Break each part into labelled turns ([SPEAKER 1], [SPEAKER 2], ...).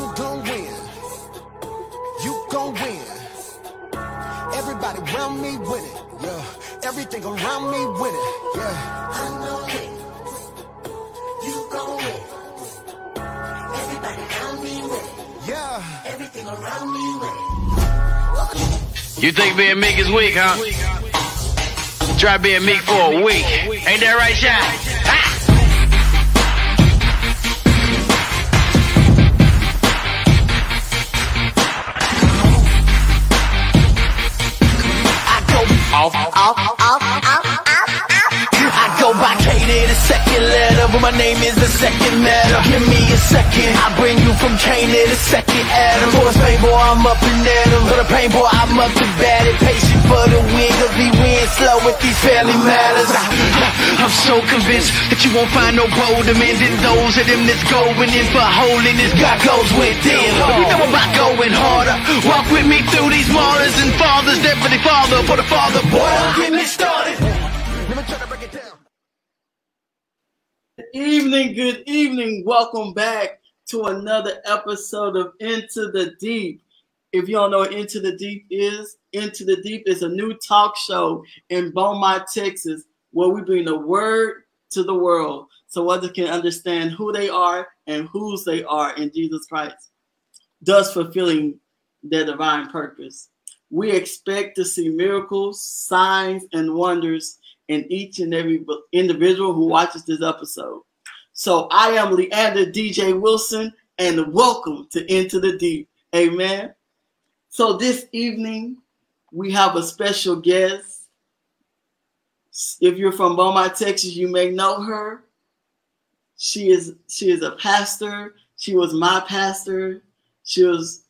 [SPEAKER 1] I'm gon' win. You gon' win. Everybody around me with it. Yeah. Everything around me with it. Yeah.
[SPEAKER 2] I know it. You gon' win. Everybody around me it.
[SPEAKER 1] Yeah.
[SPEAKER 2] Everything around me it.
[SPEAKER 3] You think being meek is weak, huh? Try being meek for a week. Ain't that right, Shine?
[SPEAKER 4] Second letter, but my name is the second letter. Give me a second, I bring you from Cain to the second Adam. For the pain boy, I'm up and at. For the pain boy, I'm up to bat it. Patient for the win, cause we win slow with these family matters. I'm so convinced that you won't find no bolder men than those of them that's going in for holiness. God goes with them. You know about going harder. Walk with me through these martyrs and fathers, deputy father for the father. Boy, don't get me started.
[SPEAKER 5] Evening, good evening. Welcome back to another episode of Into the Deep. If you don't know what Into the Deep is, Into the Deep is a new talk show in Beaumont, Texas, where we bring the word to the world so others can understand who they are and whose they are in Jesus Christ, thus fulfilling their divine purpose. We expect to see miracles, signs, and wonders in each and every individual who watches this episode. So I am Leeander DJ Wilson, and welcome to Into the Deep. Amen. So this evening, we have a special guest. If you're from Beaumont, Texas, you may know her. She is she is a pastor. She was my pastor. She was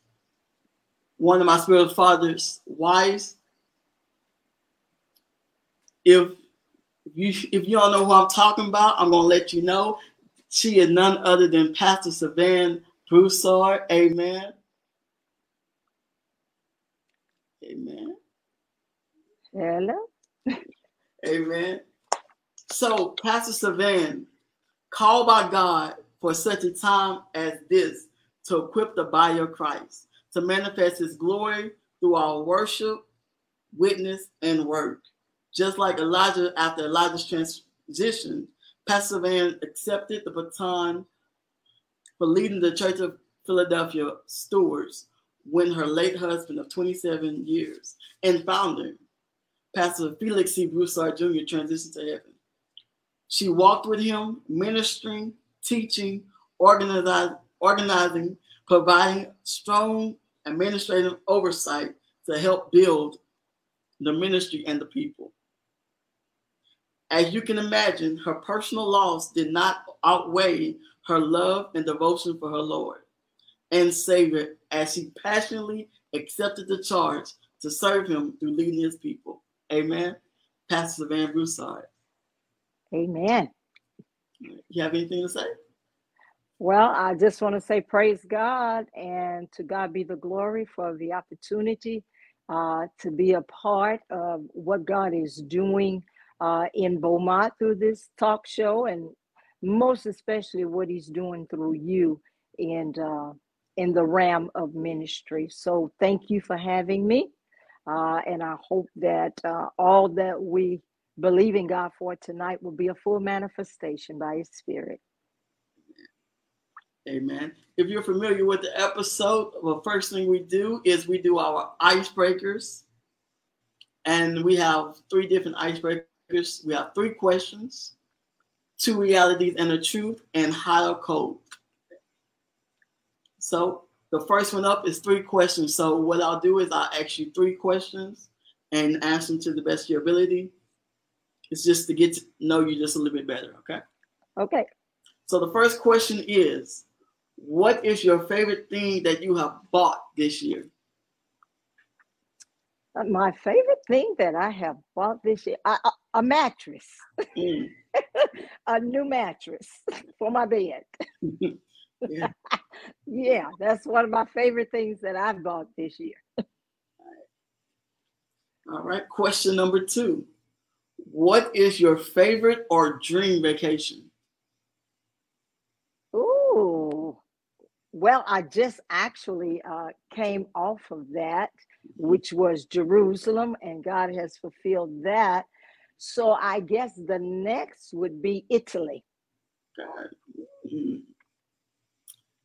[SPEAKER 5] one of my spiritual father's wives. If you if you don't know who I'm talking about, I'm gonna let you know. She is none other than Pastor Silvann Broussard. Amen. Amen.
[SPEAKER 6] Hello.
[SPEAKER 5] Amen. So, Pastor Silvann, called by God for such a time as this to equip the body of Christ, to manifest his glory through our worship, witness, and work. Just like Elisha after Elijah's transition, Pastor Van accepted the baton for leading the Church of Philadelphia stewards when her late husband of 27 years and founder, Pastor Felix C. Broussard Jr., transitioned to heaven. She walked with him, ministering, teaching, organizing, organizing providing strong administrative oversight to help build the ministry and the people. As you can imagine, her personal loss did not outweigh her love and devotion for her Lord and Savior as she passionately accepted the charge to serve him through leading his people. Amen. Pastor Van Broussard,
[SPEAKER 6] Amen.
[SPEAKER 5] you have anything to say?
[SPEAKER 6] Well, I just want to say praise God and to God be the glory for the opportunity uh, to be a part of what God is doing uh, in Beaumont through this talk show, and most especially what He's doing through you and uh, in the realm of ministry. So, thank you for having me, uh, and I hope that uh, all that we believe in God for tonight will be a full manifestation by His Spirit.
[SPEAKER 5] Amen. If you're familiar with the episode, the first thing we do is we do our icebreakers. And we have three different icebreakers. We have three questions, two realities and a truth, and hot or cold. So the first one up is three questions. So what I'll do is I'll ask you three questions and ask them to the best of your ability. It's just to get to know you just a little bit better, okay?
[SPEAKER 6] Okay.
[SPEAKER 5] So the first question is, what is your favorite thing that you have bought this year?
[SPEAKER 6] Uh, My favorite thing that I have bought this year, a, a, a mattress,
[SPEAKER 5] Mm,
[SPEAKER 6] a new mattress for my bed.
[SPEAKER 5] yeah.
[SPEAKER 6] Yeah, that's one of my favorite things that I've bought this year.
[SPEAKER 5] All right. Question number two. What is your favorite or dream vacation?
[SPEAKER 6] Ooh, well, I just actually uh, came off of that, which was Jerusalem, and God has fulfilled that. So I guess the next would be Italy.
[SPEAKER 5] Mhm.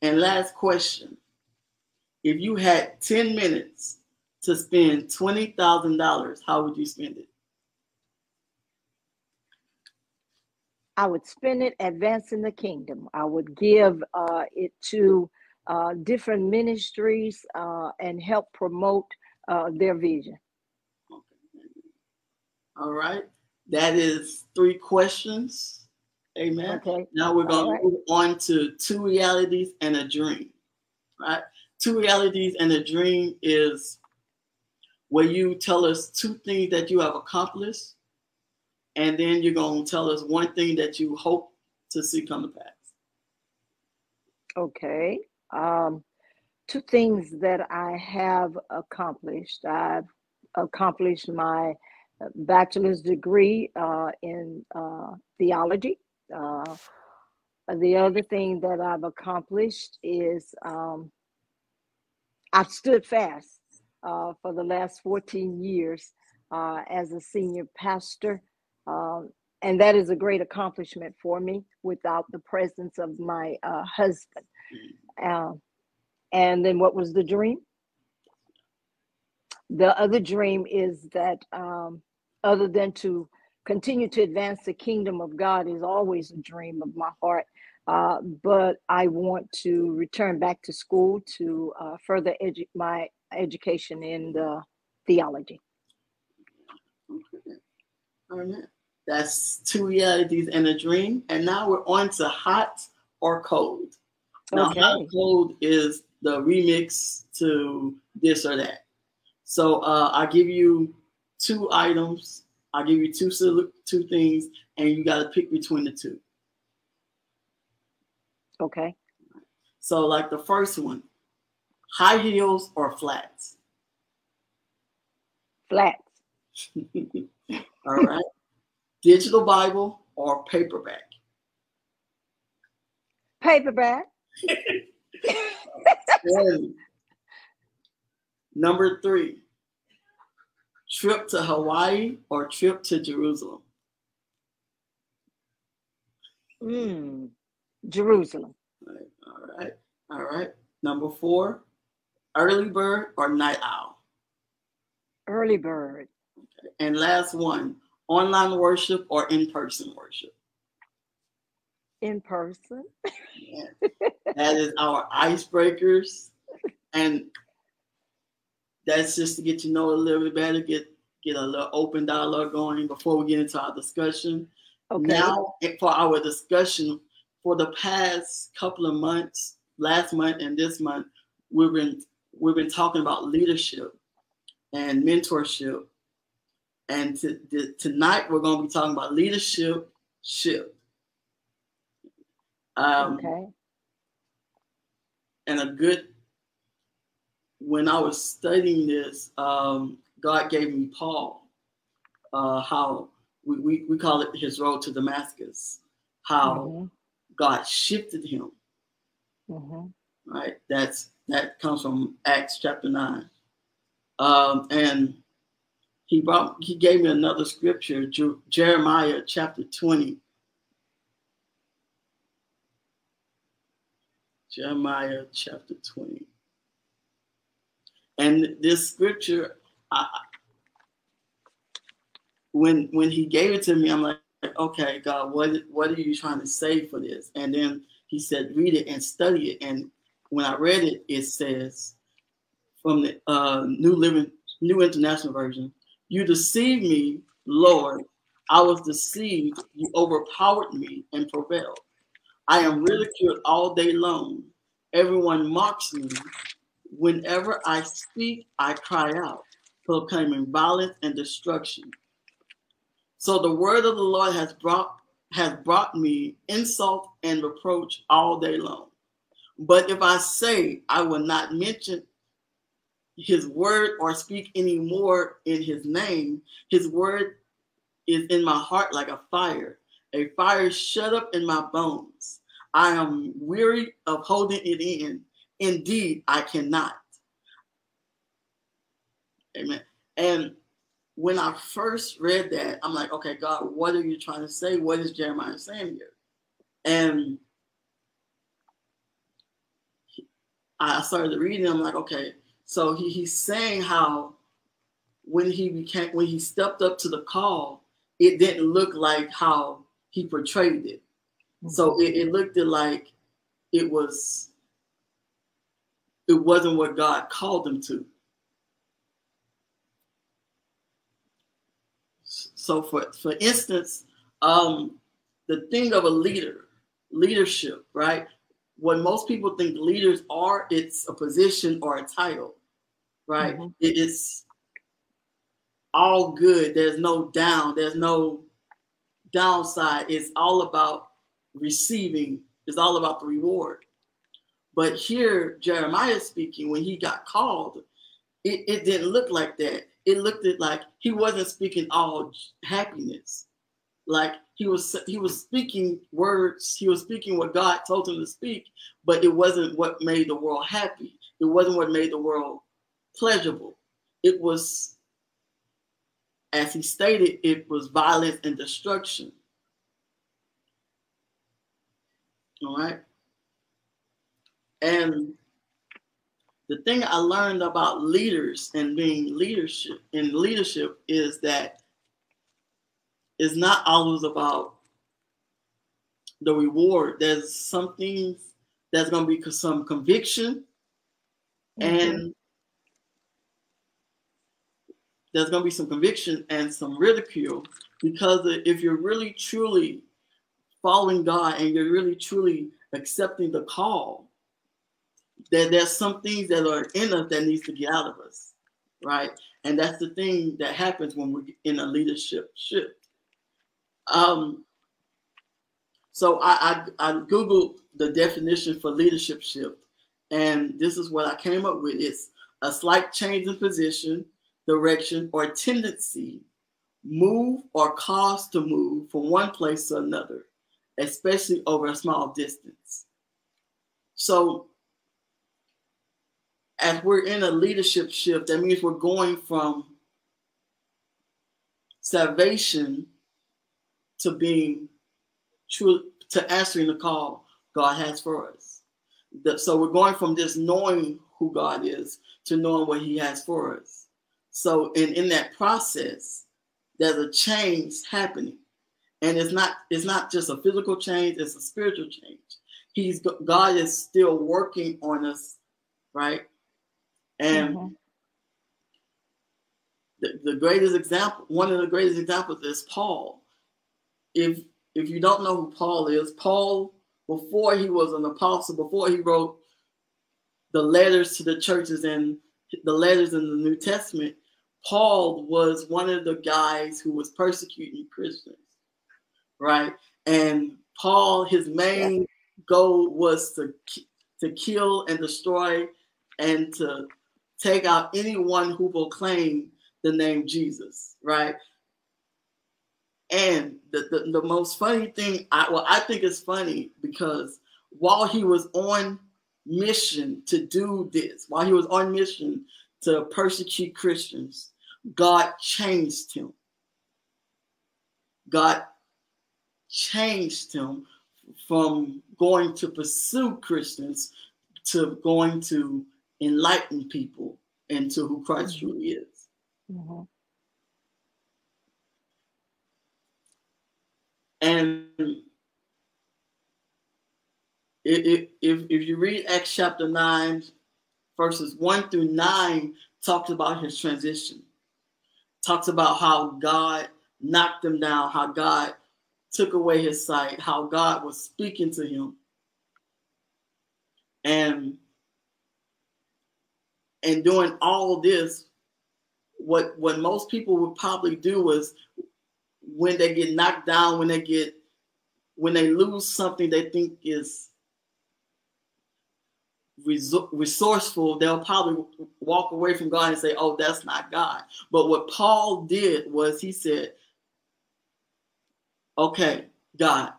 [SPEAKER 5] And last question. If you had 10 minutes to spend $20,000, how would you spend it?
[SPEAKER 6] I would spend it advancing the kingdom. I would give uh, it to uh, different ministries uh, and help promote uh, their vision.
[SPEAKER 5] All right. That is three questions. Amen.
[SPEAKER 6] Okay.
[SPEAKER 5] Now we're going
[SPEAKER 6] right.
[SPEAKER 5] to move on to two realities and a dream. Right? Two realities and a dream is where you tell us two things that you have accomplished, and then you're going to tell us one thing that you hope to see come to pass.
[SPEAKER 6] Okay. Um, two things that I have accomplished. I've accomplished my bachelor's degree uh, in uh, theology. Uh, the other thing that I've accomplished is um, I've stood fast uh, for the last 14 years uh, as a senior pastor. Um, and that is a great accomplishment for me without the presence of my uh, husband. Um, and then what was the dream? The other dream is that um, other than to continue to advance the kingdom of God is always a dream of my heart. Uh, but I want to return back to school to uh, further edu- my education in the theology.
[SPEAKER 5] Okay. Right. That's two realities and a dream. And now we're on to hot or cold. Now, hot
[SPEAKER 6] Okay.
[SPEAKER 5] or cold is the remix to this or that. So uh, I give you two items. I give you two two things, and you got to pick between the two.
[SPEAKER 6] Okay.
[SPEAKER 5] So, like the first one, high heels or flats.
[SPEAKER 6] Flats.
[SPEAKER 5] All right. Digital Bible or paperback.
[SPEAKER 6] Paperback.
[SPEAKER 5] Number three, trip to Hawaii or trip to Jerusalem.
[SPEAKER 6] Mm. Jerusalem.
[SPEAKER 5] All right, all right, all right. Number four, early bird or night owl.
[SPEAKER 6] Early bird.
[SPEAKER 5] And last one, online worship or in-person worship.
[SPEAKER 6] In person.
[SPEAKER 5] That is our icebreakers, and that's just to get to know a little bit better, get get a little open dialogue going before we get into our discussion.
[SPEAKER 6] Okay.
[SPEAKER 5] Now, for our discussion, for the past couple of months, last month and this month, we've been we've been talking about leadership and mentorship. And to, to- tonight, we're going to be talking about leadership ship. Um,
[SPEAKER 6] okay.
[SPEAKER 5] and a good when I was studying this, um, God gave me Paul, uh, how we, we, we call it his road to Damascus, how
[SPEAKER 6] Mhm,
[SPEAKER 5] God shifted him,
[SPEAKER 6] mhm.
[SPEAKER 5] right? That's that comes from Acts chapter nine. Um, and he brought he gave me another scripture, Jer- Jeremiah chapter 20. Jeremiah chapter 20. And this scripture, I, when when he gave it to me, I'm like, okay, God, what what are you trying to say for this? And then he said, read it and study it. And when I read it, it says from the uh, New Living New International Version, you deceived me, Lord. I was deceived. You overpowered me and prevailed. I am ridiculed all day long. Everyone mocks me. Whenever I speak, I cry out, proclaiming violence and destruction. So the word of the Lord has brought has brought me insult and reproach all day long. But if I say I will not mention his word or speak any more in his name, his word is in my heart like a fire, a fire shut up in my bones. I am weary of holding it in, Indeed, I cannot. Amen. And when I first read that, I'm like, okay, God, what are you trying to say? What is Jeremiah saying here? And I started reading. I'm like, okay, so he, he's saying how when he became when he stepped up to the call, it didn't look like how he portrayed it. So it, it looked like it was it wasn't what God called him to. So for for instance, um, the thing of a leader, leadership, right? What most people think leaders are, it's a position or a title, right?
[SPEAKER 6] Mhm.
[SPEAKER 5] It is all good. There's no down. There's no downside. It's all about receiving. It's all about the reward. But here, Jeremiah speaking, when he got called, it, it didn't look like that. It looked like he wasn't speaking all happiness. Like he was he was speaking words, he was speaking what God told him to speak, but it wasn't what made the world happy. It wasn't what made the world pleasurable. It was, as he stated, it was violence and destruction. All right. And the thing I learned about leaders and being leadership in leadership is that it's not always about the reward. There's some things that's going to be some conviction mm-hmm. and there's going to be some conviction and some ridicule because if you're really truly following God and you're really truly accepting the call, that there's some things that are in us that needs to get out of us, right? And that's the thing that happens when we're in a leadership shift. Um, so I, I, I googled the definition for leadership shift, and this is what I came up with: it's a slight change in position, direction, or tendency, move or cause to move from one place to another, especially over a small distance. So as we're in a leadership shift, that means we're going from salvation to being true to answering the call God has for us. So we're going from just knowing who God is to knowing what He has for us. So in, in that process, there's a change happening. And it's not it's not just a physical change, it's a spiritual change. He's God is still working on us, right? And
[SPEAKER 6] Mhm.
[SPEAKER 5] the, the greatest example, one of the greatest examples is Paul. If if you don't know who Paul is, Paul, before he was an apostle, before he wrote the letters to the churches and the letters in the New Testament, Paul was one of the guys who was persecuting Christians, right? And Paul, his main goal was to to kill and destroy and to take out anyone who proclaimed the name Jesus, right? And the, the, the most funny thing, I well, I think it's funny because while he was on mission to do this, while he was on mission to persecute Christians, God changed him. God changed him from going to pursue Christians to going to enlighten people into who Christ truly is.
[SPEAKER 6] Mhm.
[SPEAKER 5] And it, if, if you read Acts chapter 9, verses 1 through 9, talks about his transition. Talks about how God knocked him down, how God took away his sight, how God was speaking to him. And and doing all this, what what most people would probably do was when they get knocked down, when they get when they lose something they think is resourceful, they'll probably walk away from God and say, "Oh, that's not God." But what Paul did was he said, "Okay, God,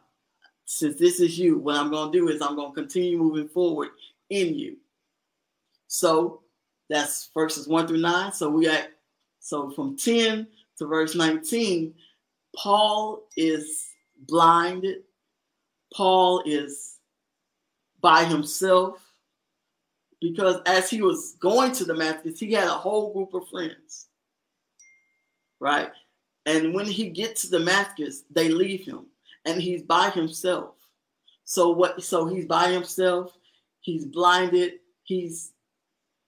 [SPEAKER 5] since this is you, what I'm going to do is I'm going to continue moving forward in you." So that's verses 1 through 9. So we got so from 10 to verse 19, Paul is blinded. Paul is by himself because as he was going to Damascus, he had a whole group of friends. Right? And when he gets to Damascus, they leave him and he's by himself. So what so he's by himself, he's blinded, he's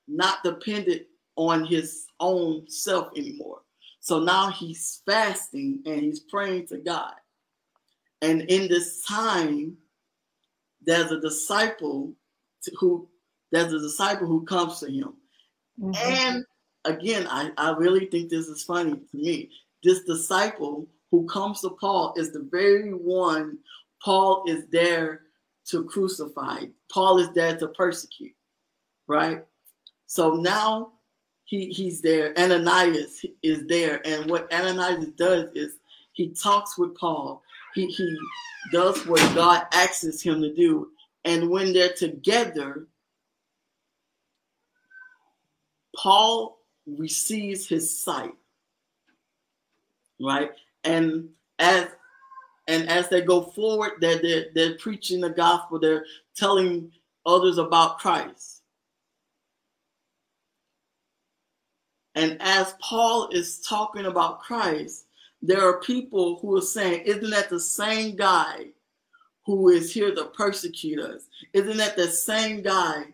[SPEAKER 5] not dependent on his own self anymore. So now he's fasting and he's praying to God. And in this time, there's a disciple who there's a disciple who comes to him. Mm-hmm. And again, I, I really think this is funny to me. This disciple who comes to Paul is the very one Paul is there to crucify. Paul is there to persecute, right? So now he, he's there. Ananias is there. And what Ananias does is he talks with Paul. He, he does what God asks him to do. And when they're together, Paul receives his sight, right? And as and as they go forward, they're, they're, they're preaching the gospel, they're telling others about Christ. And as Paul is talking about Christ, there are people who are saying, Isn't that the same guy who is here to persecute us? Isn't that the same guy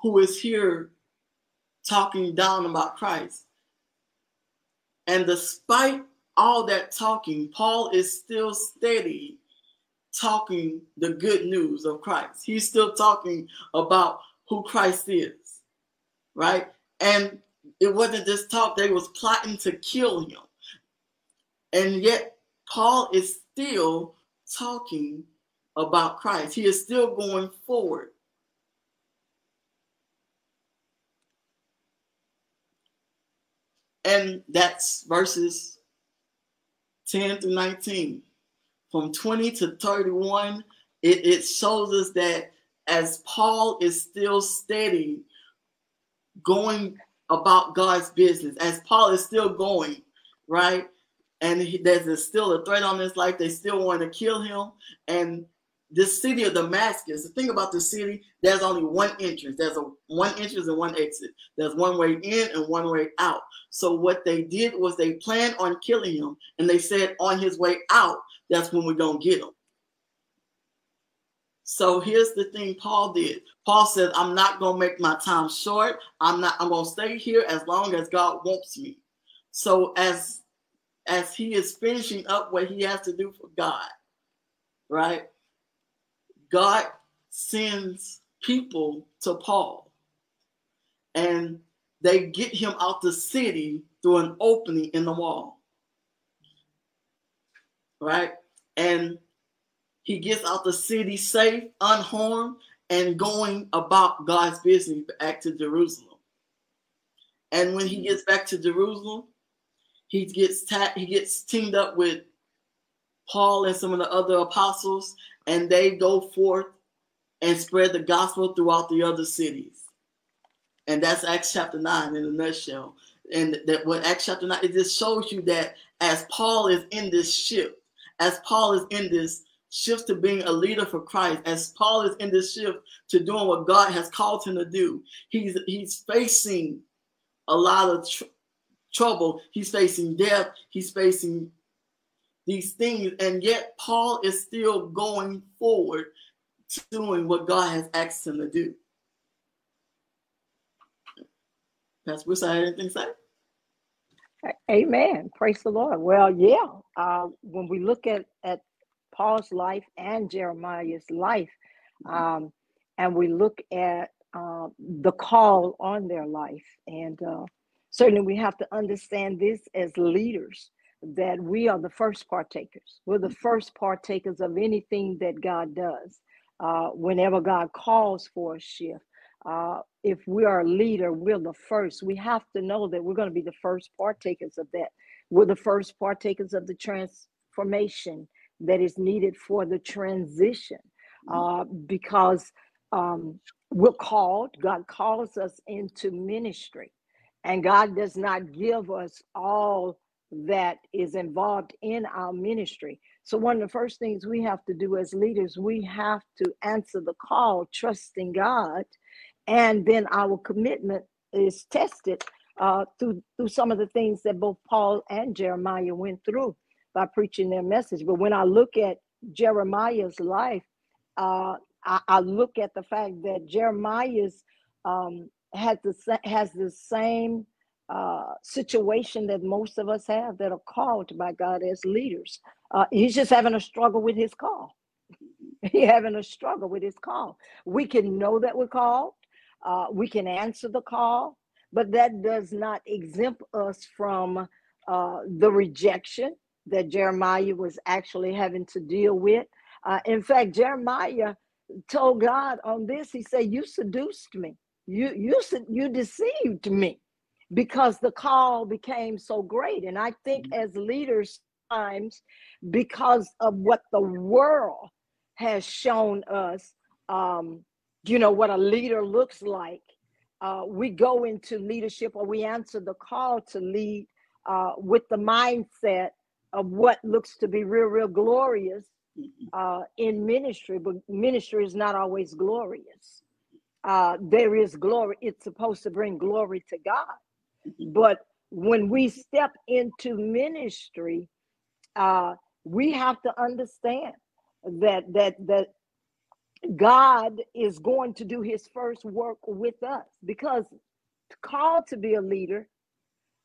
[SPEAKER 5] who is here talking down about Christ. And despite all that talking, Paul is still steady talking the good news of Christ. He's still talking about who Christ is, right? And it wasn't just talk, they was plotting to kill him. And yet Paul is still talking about Christ. He is still going forward. And that's verses 10 to 19. From 20 to 31, it, it shows us that as Paul is still steady going about God's business, as Paul is still going, right? And he, there's still a threat on his life. They still want to kill him. And this city of Damascus, the thing about the city, there's only one entrance. There's a one entrance and one exit. There's one way in and one way out. So what they did was they planned on killing him, and they said on his way out, that's when we're gonna get him. So here's the thing Paul did. Paul said, I'm not gonna make my time short. I'm not, I'm gonna stay here as long as God wants me. So as as he is finishing up what he has to do for God, right? God sends people to Paul and they get him out the city through an opening in the wall. Right? And he gets out the city safe, unharmed, and going about God's business back to Jerusalem. And when he gets back to Jerusalem, he gets ta- he gets teamed up with Paul and some of the other apostles, and they go forth and spread the gospel throughout the other cities. And that's Acts chapter 9 in a nutshell. And that what Acts chapter 9, it just shows you that as Paul is in this shift, as Paul is in this shift to being a leader for Christ, as Paul is in this shift to doing what God has called him to do, he's he's facing a lot of tr- trouble. He's facing death. He's facing these things, and yet Paul is still going forward, doing what God has asked him to do. Pastor Bruce, I anything to say?
[SPEAKER 6] Amen. Praise the Lord. Well, yeah. Uh, when we look at at Paul's life and Jeremiah's life, um, and we look at uh, the call on their life, and uh, certainly we have to understand this as leaders that we are the first partakers. We're the first partakers of anything that God does. Uh, whenever God calls for a shift, uh, if we are a leader, we're the first. We have to know that we're going to be the first partakers of that. We're the first partakers of the transformation that is needed for the transition, uh, because um, we're called, God calls us into ministry, and God does not give us all that is involved in our ministry. So, one of the first things we have to do as leaders, we have to answer the call, trusting God, and then our commitment is tested uh, through through some of the things that both Paul and Jeremiah went through by preaching their message. But when I look at Jeremiah's life, uh, I, I, look at the fact that Jeremiah's um, had the has the same uh, situation that most of us have that are called by God as leaders. Uh, he's just having a struggle with his call. He's having a struggle with his call. We can know that we're called. Uh, we can answer the call, but that does not exempt us from uh, the rejection that Jeremiah was actually having to deal with. Uh, in fact, Jeremiah told God on this, he said, You seduced me. You you you deceived me because the call became so great. And I think mm-hmm. as leaders, times because of what the world has shown us, um, you know, what a leader looks like. Uh, we go into leadership or we answer the call to lead uh, with the mindset of what looks to be real, real glorious mm-hmm. uh, in ministry, but ministry is not always glorious. Uh, there is glory, it's supposed to bring glory to God. But when we step into ministry, uh, we have to understand that that that God is going to do His first work with us because called to be a leader,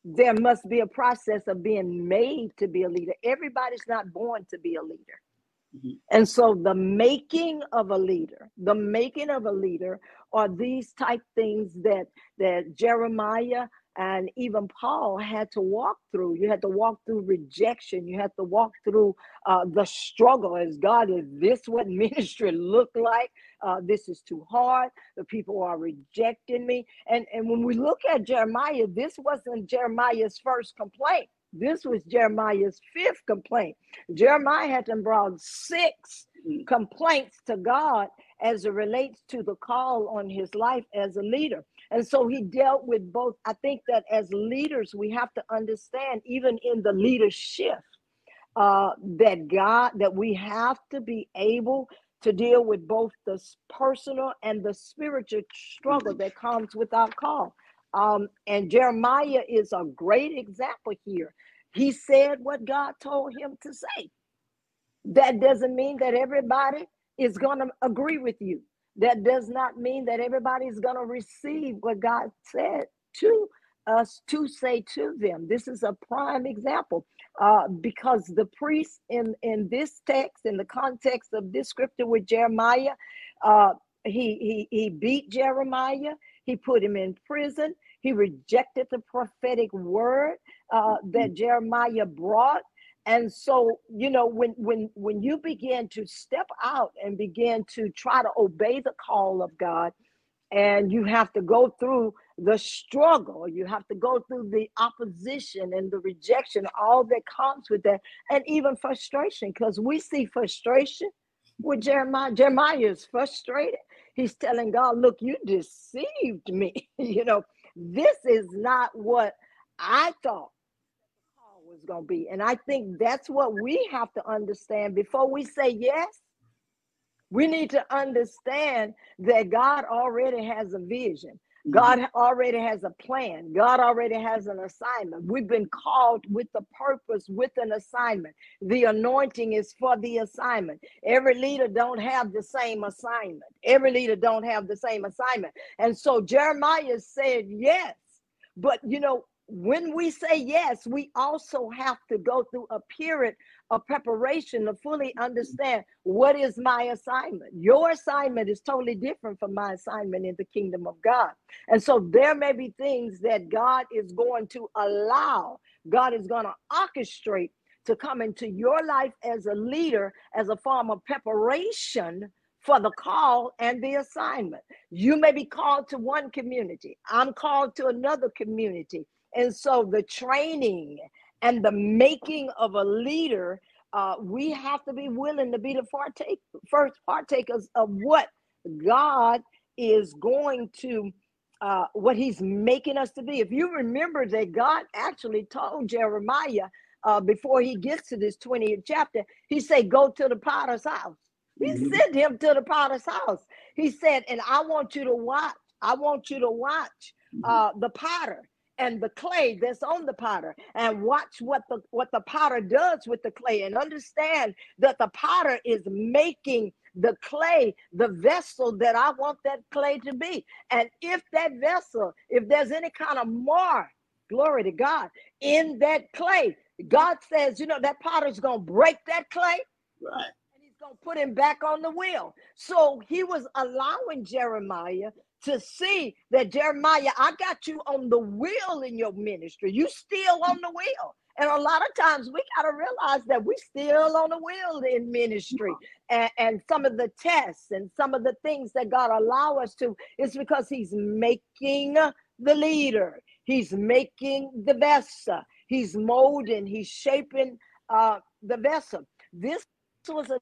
[SPEAKER 6] there must be a process of being made to be a leader. Everybody's not born to be a leader. Mm-hmm. And so the making of a leader, the making of a leader are these type things that that Jeremiah and even Paul had to walk through. You had to walk through rejection. You had to walk through uh, the struggle as God is this what ministry look like? Uh, this is too hard. The people are rejecting me. And, and when we look at Jeremiah, this wasn't Jeremiah's first complaint. This was Jeremiah's fifth complaint. Jeremiah had to brought six complaints to God as it relates to the call on his life as a leader. And so he dealt with both. I think that as leaders, we have to understand, even in the leadership, uh, that God, that we have to be able to deal with both the personal and the spiritual struggle that comes with our call. Um, and Jeremiah is a great example here. He said what God told him to say. That doesn't mean that everybody is going to agree with you. That does not mean that everybody's going to receive what God said to us to say to them. This is a prime example uh, because the priest in, in this text, in the context of this scripture with Jeremiah, uh, he, he, he beat Jeremiah, he put him in prison, he rejected the prophetic word uh, that Jeremiah brought and so you know when when when you begin to step out and begin to try to obey the call of god and you have to go through the struggle you have to go through the opposition and the rejection all that comes with that and even frustration because we see frustration with jeremiah. Jeremiah is frustrated. He's telling god look you deceived me. You know this is not what i thought was going to be. And I think that's what we have to understand before we say yes. We need to understand that God already has a vision. Mm-hmm. God already has a plan. God already has an assignment. We've been called with a purpose, with an assignment. The anointing is for the assignment. Every leader don't have the same assignment. Every leader don't have the same assignment. And so Jeremiah said yes. But you know, when we say yes, we also have to go through a period of preparation to fully understand what is my assignment. Your assignment is totally different from my assignment in the kingdom of God. And so there may be things that God is going to allow, God is going to orchestrate to come into your life as a leader as a form of preparation for the call and the assignment. You may be called to one community. I'm called to another community. And so the training and the making of a leader, uh, we have to be willing to be the partake, first partakers of what God is going to uh, what he's making us to be. If you remember that God actually told Jeremiah uh, before he gets to this 20th chapter, he said, Go to the potter's house. He
[SPEAKER 5] Mhm.
[SPEAKER 6] sent him to the potter's house. He said, And I want you to watch, I want you to watch
[SPEAKER 5] Mhm.
[SPEAKER 6] uh, the potter and the clay that's on the potter and watch what the what the potter does with the clay and understand that the potter is making the clay the vessel that I want that clay to be and if that vessel if there's any kind of mark glory to God in that clay God says you know that potter's to break that clay
[SPEAKER 5] Right.
[SPEAKER 6] and he's to put him back on the wheel. So he was allowing Jeremiah to see that Jeremiah, I got you on the wheel in your ministry. You still on the wheel. And a lot of times we got to realize that we still on the wheel in ministry. And, and some of the tests and some of the things that God allow us to is because he's making the leader. He's making the vessel. He's molding, he's shaping uh, the vessel. This was a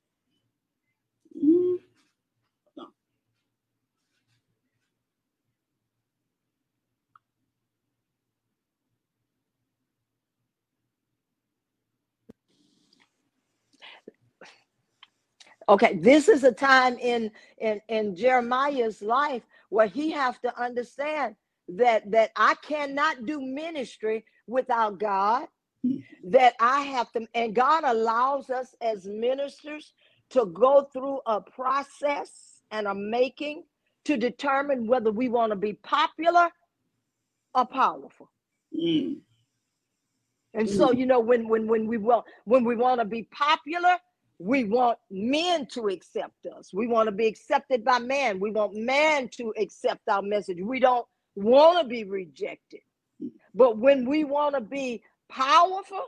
[SPEAKER 6] okay this is a time in in in jeremiah's life where he have to understand that that i cannot do ministry without god that i have to and god allows us as ministers to go through a process and a making to determine whether we want to be popular or powerful
[SPEAKER 5] Mm.
[SPEAKER 6] And so, you know, when when when we want when we want to be popular, we want men to accept us. We want to be accepted by man. We want man to accept our message. We don't want to be rejected. But when we want to be powerful,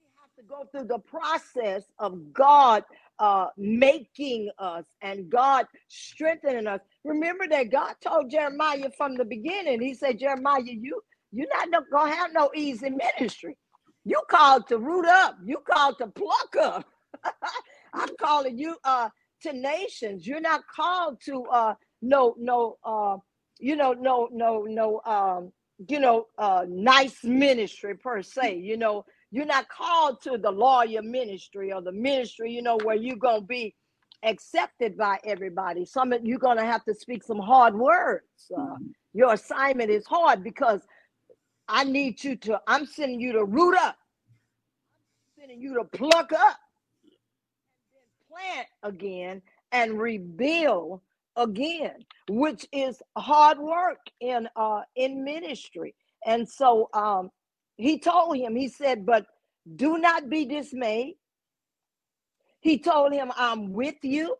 [SPEAKER 6] we have to go through the process of God uh, making us and God strengthening us. Remember that God told Jeremiah from the beginning. He said, Jeremiah, you you're not gonna have no easy ministry. You called to root up. You called to pluck up. I'm calling you uh to nations. You're not called to uh no no uh you know no no no um you know uh nice ministry per se. You know you're not called to the lawyer ministry or the ministry you know where you're gonna be accepted by everybody. Some of you're gonna have to speak some hard words. Uh, your assignment is hard because I need you to, I'm sending you to root up, I'm sending you to pluck up, plant again and rebuild again, which is hard work in uh in ministry. And so um he told him, he said, but do not be dismayed. He told him, I'm with you.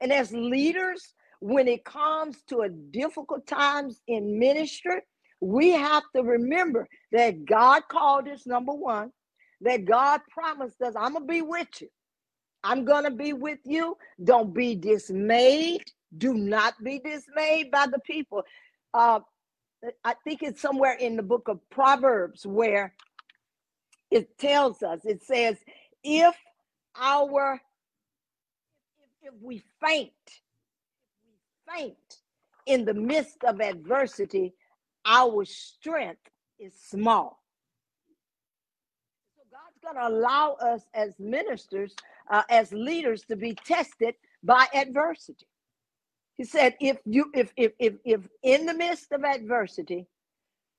[SPEAKER 6] And as leaders, when it comes to a difficult times in ministry, we have to remember that God called us number one, that God promised us, I'm gonna be with you. I'm gonna be with you. Don't be dismayed. Do not be dismayed by the people. Uh, I think it's somewhere in the book of Proverbs where it tells us, it says, if our if, we faint, faint in the midst of adversity, our strength is small. So God's going to allow us as ministers, uh, as leaders, to be tested by adversity. He said, if you, if, if, if, if in the midst of adversity,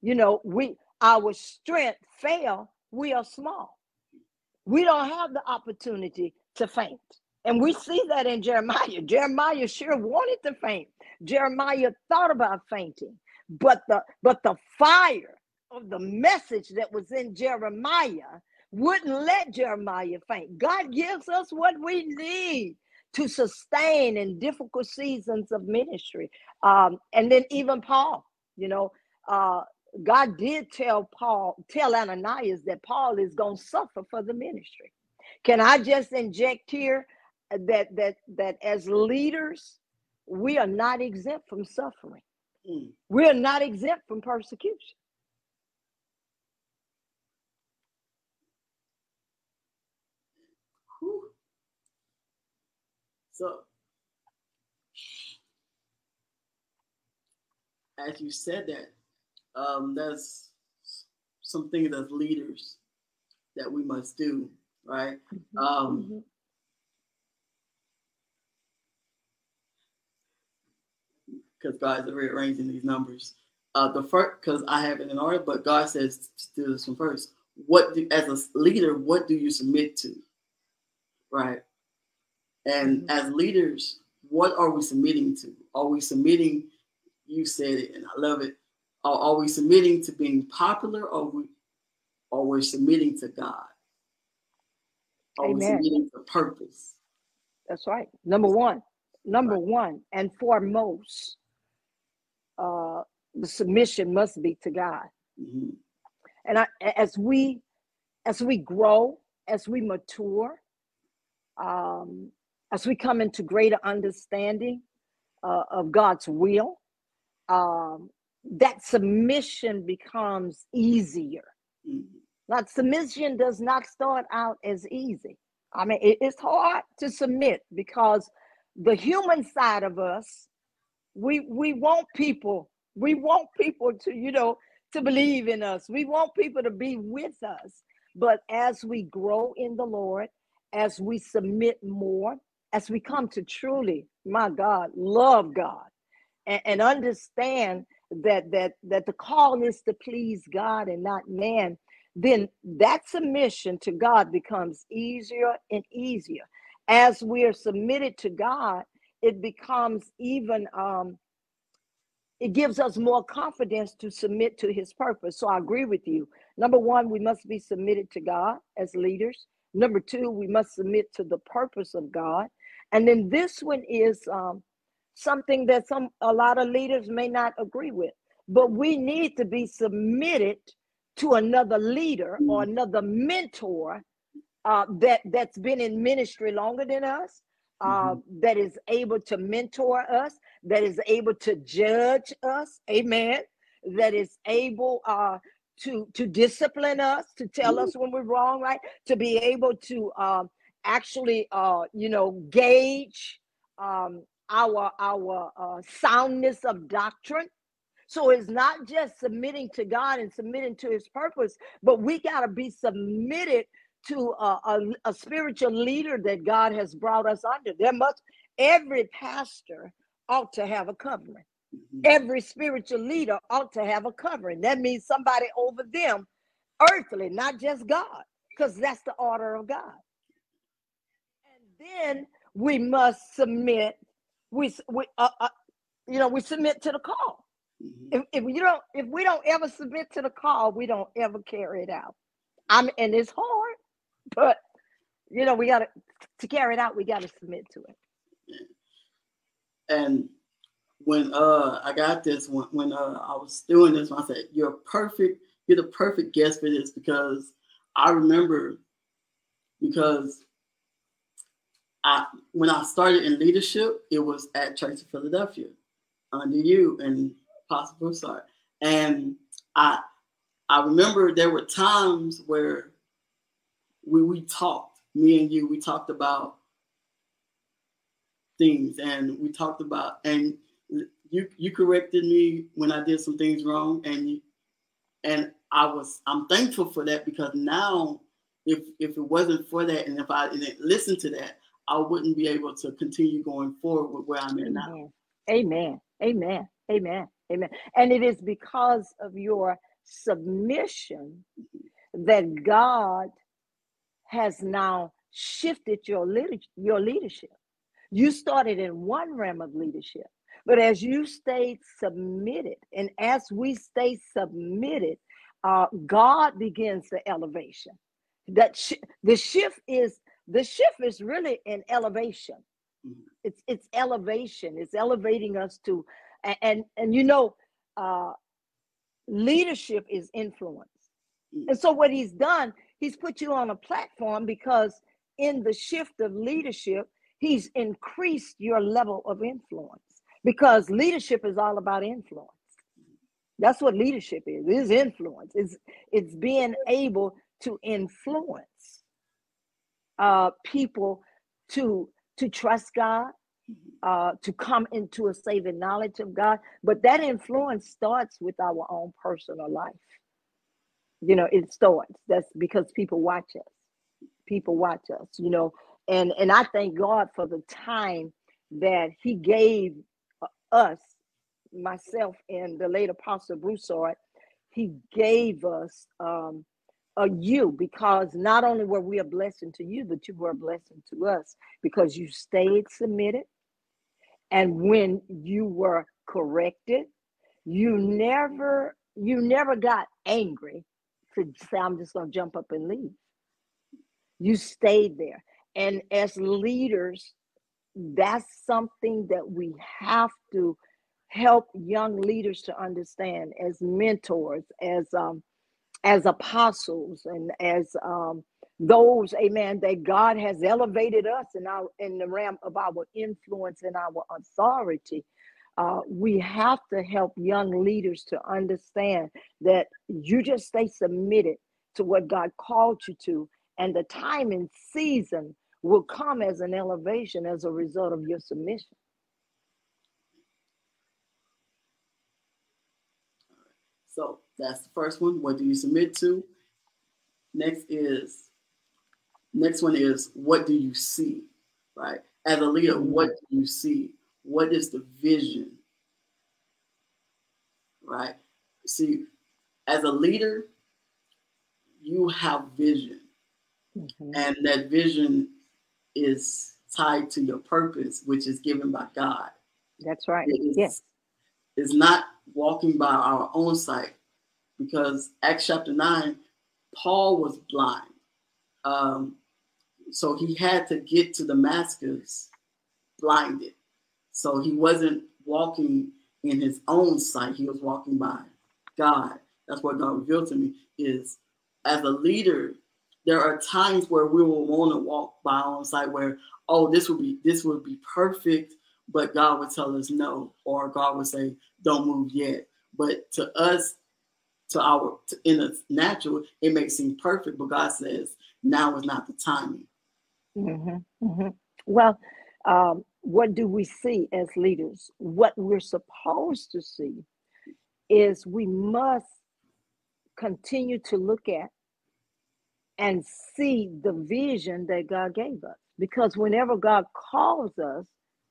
[SPEAKER 6] you know, we, our strength fail, we are small. We don't have the opportunity to faint. And we see that in Jeremiah. Jeremiah sure wanted to faint. Jeremiah thought about fainting, but the but the fire of the message that was in Jeremiah wouldn't let Jeremiah faint. God gives us what we need to sustain in difficult seasons of ministry. Um, and then even Paul, you know, uh, God did tell Paul, tell Ananias that Paul is going to suffer for the ministry. Can I just inject here that that that as leaders, we are not exempt from suffering.
[SPEAKER 5] Mm.
[SPEAKER 6] We're not exempt from persecution.
[SPEAKER 5] So, as you said that, um, that's something as leaders that we must do, right? Mm-hmm. Um,
[SPEAKER 6] mm-hmm.
[SPEAKER 5] Because God's rearranging these numbers. Uh, the first, because I have it in order, but God says to do this one first. What do, as a leader, what do you submit to? Right. And
[SPEAKER 6] Mhm.
[SPEAKER 5] as leaders, what are we submitting to? Are we submitting? You said it, and I love it. Are, are we submitting to being popular, or we, or we're submitting to God? Are we submitting to purpose?
[SPEAKER 6] That's right. Number one, number one, and foremost, uh, the submission must be to God.
[SPEAKER 5] Mhm.
[SPEAKER 6] And I, as we, as we grow, as we mature, um, as we come into greater understanding uh, of God's will, um, that submission becomes easier.
[SPEAKER 5] Mhm.
[SPEAKER 6] Now, submission does not start out as easy. I mean, it- it's hard to submit because the human side of us, we we want people, we want people to, you know, to believe in us. We want people to be with us. But as we grow in the Lord, as we submit more, as we come to truly, my God, love God and, and understand that that that the call is to please God and not man, then that submission to God becomes easier and easier. As we are submitted to God, it becomes even um it gives us more confidence to submit to his purpose. So I agree with you. Number one, we must be submitted to God as leaders. Number two, we must submit to the purpose of God. And then this one is um, something that some a lot of leaders may not agree with. But we need to be submitted to another leader or another mentor uh, that that's been in ministry longer than us, uh, that is able to mentor us, that is able to judge us, amen, that is able uh, to to discipline us, to tell us when we're wrong, right, to be able to um, actually, uh, you know, gauge um, our our uh, soundness of doctrine. So it's not just submitting to God and submitting to His purpose, but we got to be submitted to a, a, a spiritual leader that God has brought us under. There must every pastor ought to have a covering.
[SPEAKER 5] Mhm.
[SPEAKER 6] Every spiritual leader ought to have a covering. That means somebody over them, earthly, not just God, because that's the order of God. And then we must submit. We, we uh, uh, you know, we submit to the call.
[SPEAKER 5] Mhm.
[SPEAKER 6] If, if you don't, if we don't ever submit to the call, we don't ever carry it out. I'm, and it's hard, but you know, we got to to carry it out. We got to submit to it.
[SPEAKER 5] And when uh I got this when when uh, I was doing this, I said, "You're perfect. You're the perfect guest for this because I remember because I when I started in leadership, it was at Church of Philadelphia under you and Apostle Broussard, and I I remember there were times where we we talked, me and you, we talked about things and we talked about and you you corrected me when I did some things wrong and you, and I was I'm thankful for that because now if if it wasn't for that and if I didn't listen to that I wouldn't be able to continue going forward with where I'm at now.
[SPEAKER 6] Amen. Amen. Amen. Amen. Amen. And it is because of your submission that God has now shifted your your leadership. You started in one realm of leadership, but as you stayed submitted, and as we stay submitted, uh, God begins the elevation. That sh- the shift is the shift is really an elevation.
[SPEAKER 5] Mhm.
[SPEAKER 6] It's it's elevation. It's elevating us to, and and, and you know, uh, leadership is influence. And so what he's done, he's put you on a platform because in the shift of leadership, he's increased your level of influence because leadership is all about influence. That's what leadership is. It is influence. It's it's being able to influence uh people to to trust God, uh, to come into a saving knowledge of God. But that influence starts with our own personal life. You know, it starts. That's because people watch us. People watch us. You know, and and I thank God for the time that He gave uh, us, myself and the late Apostle Broussard. He gave us um, a you because not only were we a blessing to you, but you were a blessing to us because you stayed submitted and when you were corrected you never you never got angry to say i'm just going to jump up and leave you stayed there and as leaders that's something that we have to help young leaders to understand as mentors as um as apostles and as um those, amen, that God has elevated us in our in the realm of our influence and our authority. Uh, we have to help young leaders to understand that you just stay submitted to what God called you to, and the time and season will come as an elevation as a result of your submission.
[SPEAKER 5] So that's the first one. What do you submit to? Next is Next one is what do you see? Right? As a leader, what do you see? What is the vision? Right? See, as a leader, you have vision. Mm-hmm. And that vision is tied to your purpose, which is given by God.
[SPEAKER 6] That's right. yes.
[SPEAKER 5] It's not walking by our own sight because Acts chapter 9, Paul was blind. Um, so he had to get to Damascus blinded. So he wasn't walking in his own sight, he was walking by God. That's what God revealed to me is as a leader, there are times where we will want to walk by our own sight where, oh, this would be this would be perfect, but God would tell us no, or God would say, don't move yet. But to us, to our to, in a natural, it may seem perfect, but God says now is not the timing.
[SPEAKER 6] Mm-hmm, mm-hmm. Well, um, what do we see as leaders? What we're supposed to see is we must continue to look at and see the vision that God gave us. Because whenever God calls us,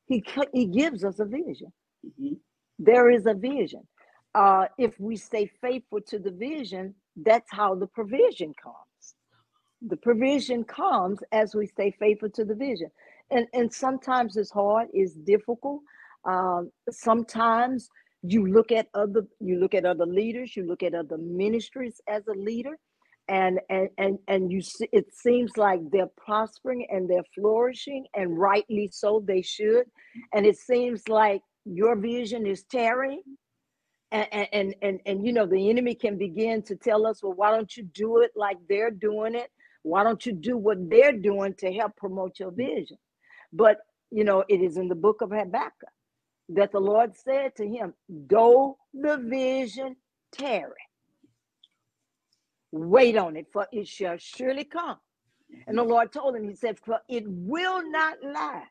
[SPEAKER 6] He, he gives us a vision. Mm-hmm. There is a vision. Uh, if we stay faithful to the vision, that's how the provision comes the provision comes as we stay faithful to the vision and and sometimes it's hard it's difficult. Um, sometimes you look at other you look at other leaders you look at other ministries as a leader and and and, and you see it seems like they're prospering and they're flourishing and rightly so they should. And it seems like your vision is tarrying and, and and and you know the enemy can begin to tell us well why don't you do it like they're doing it? Why don't you do what they're doing to help promote your vision? But, you know, it is in the book of Habakkuk that the Lord said to him, Though the vision tarry, wait on it, for it shall surely come. And the Lord told him, He said, For it will not lie.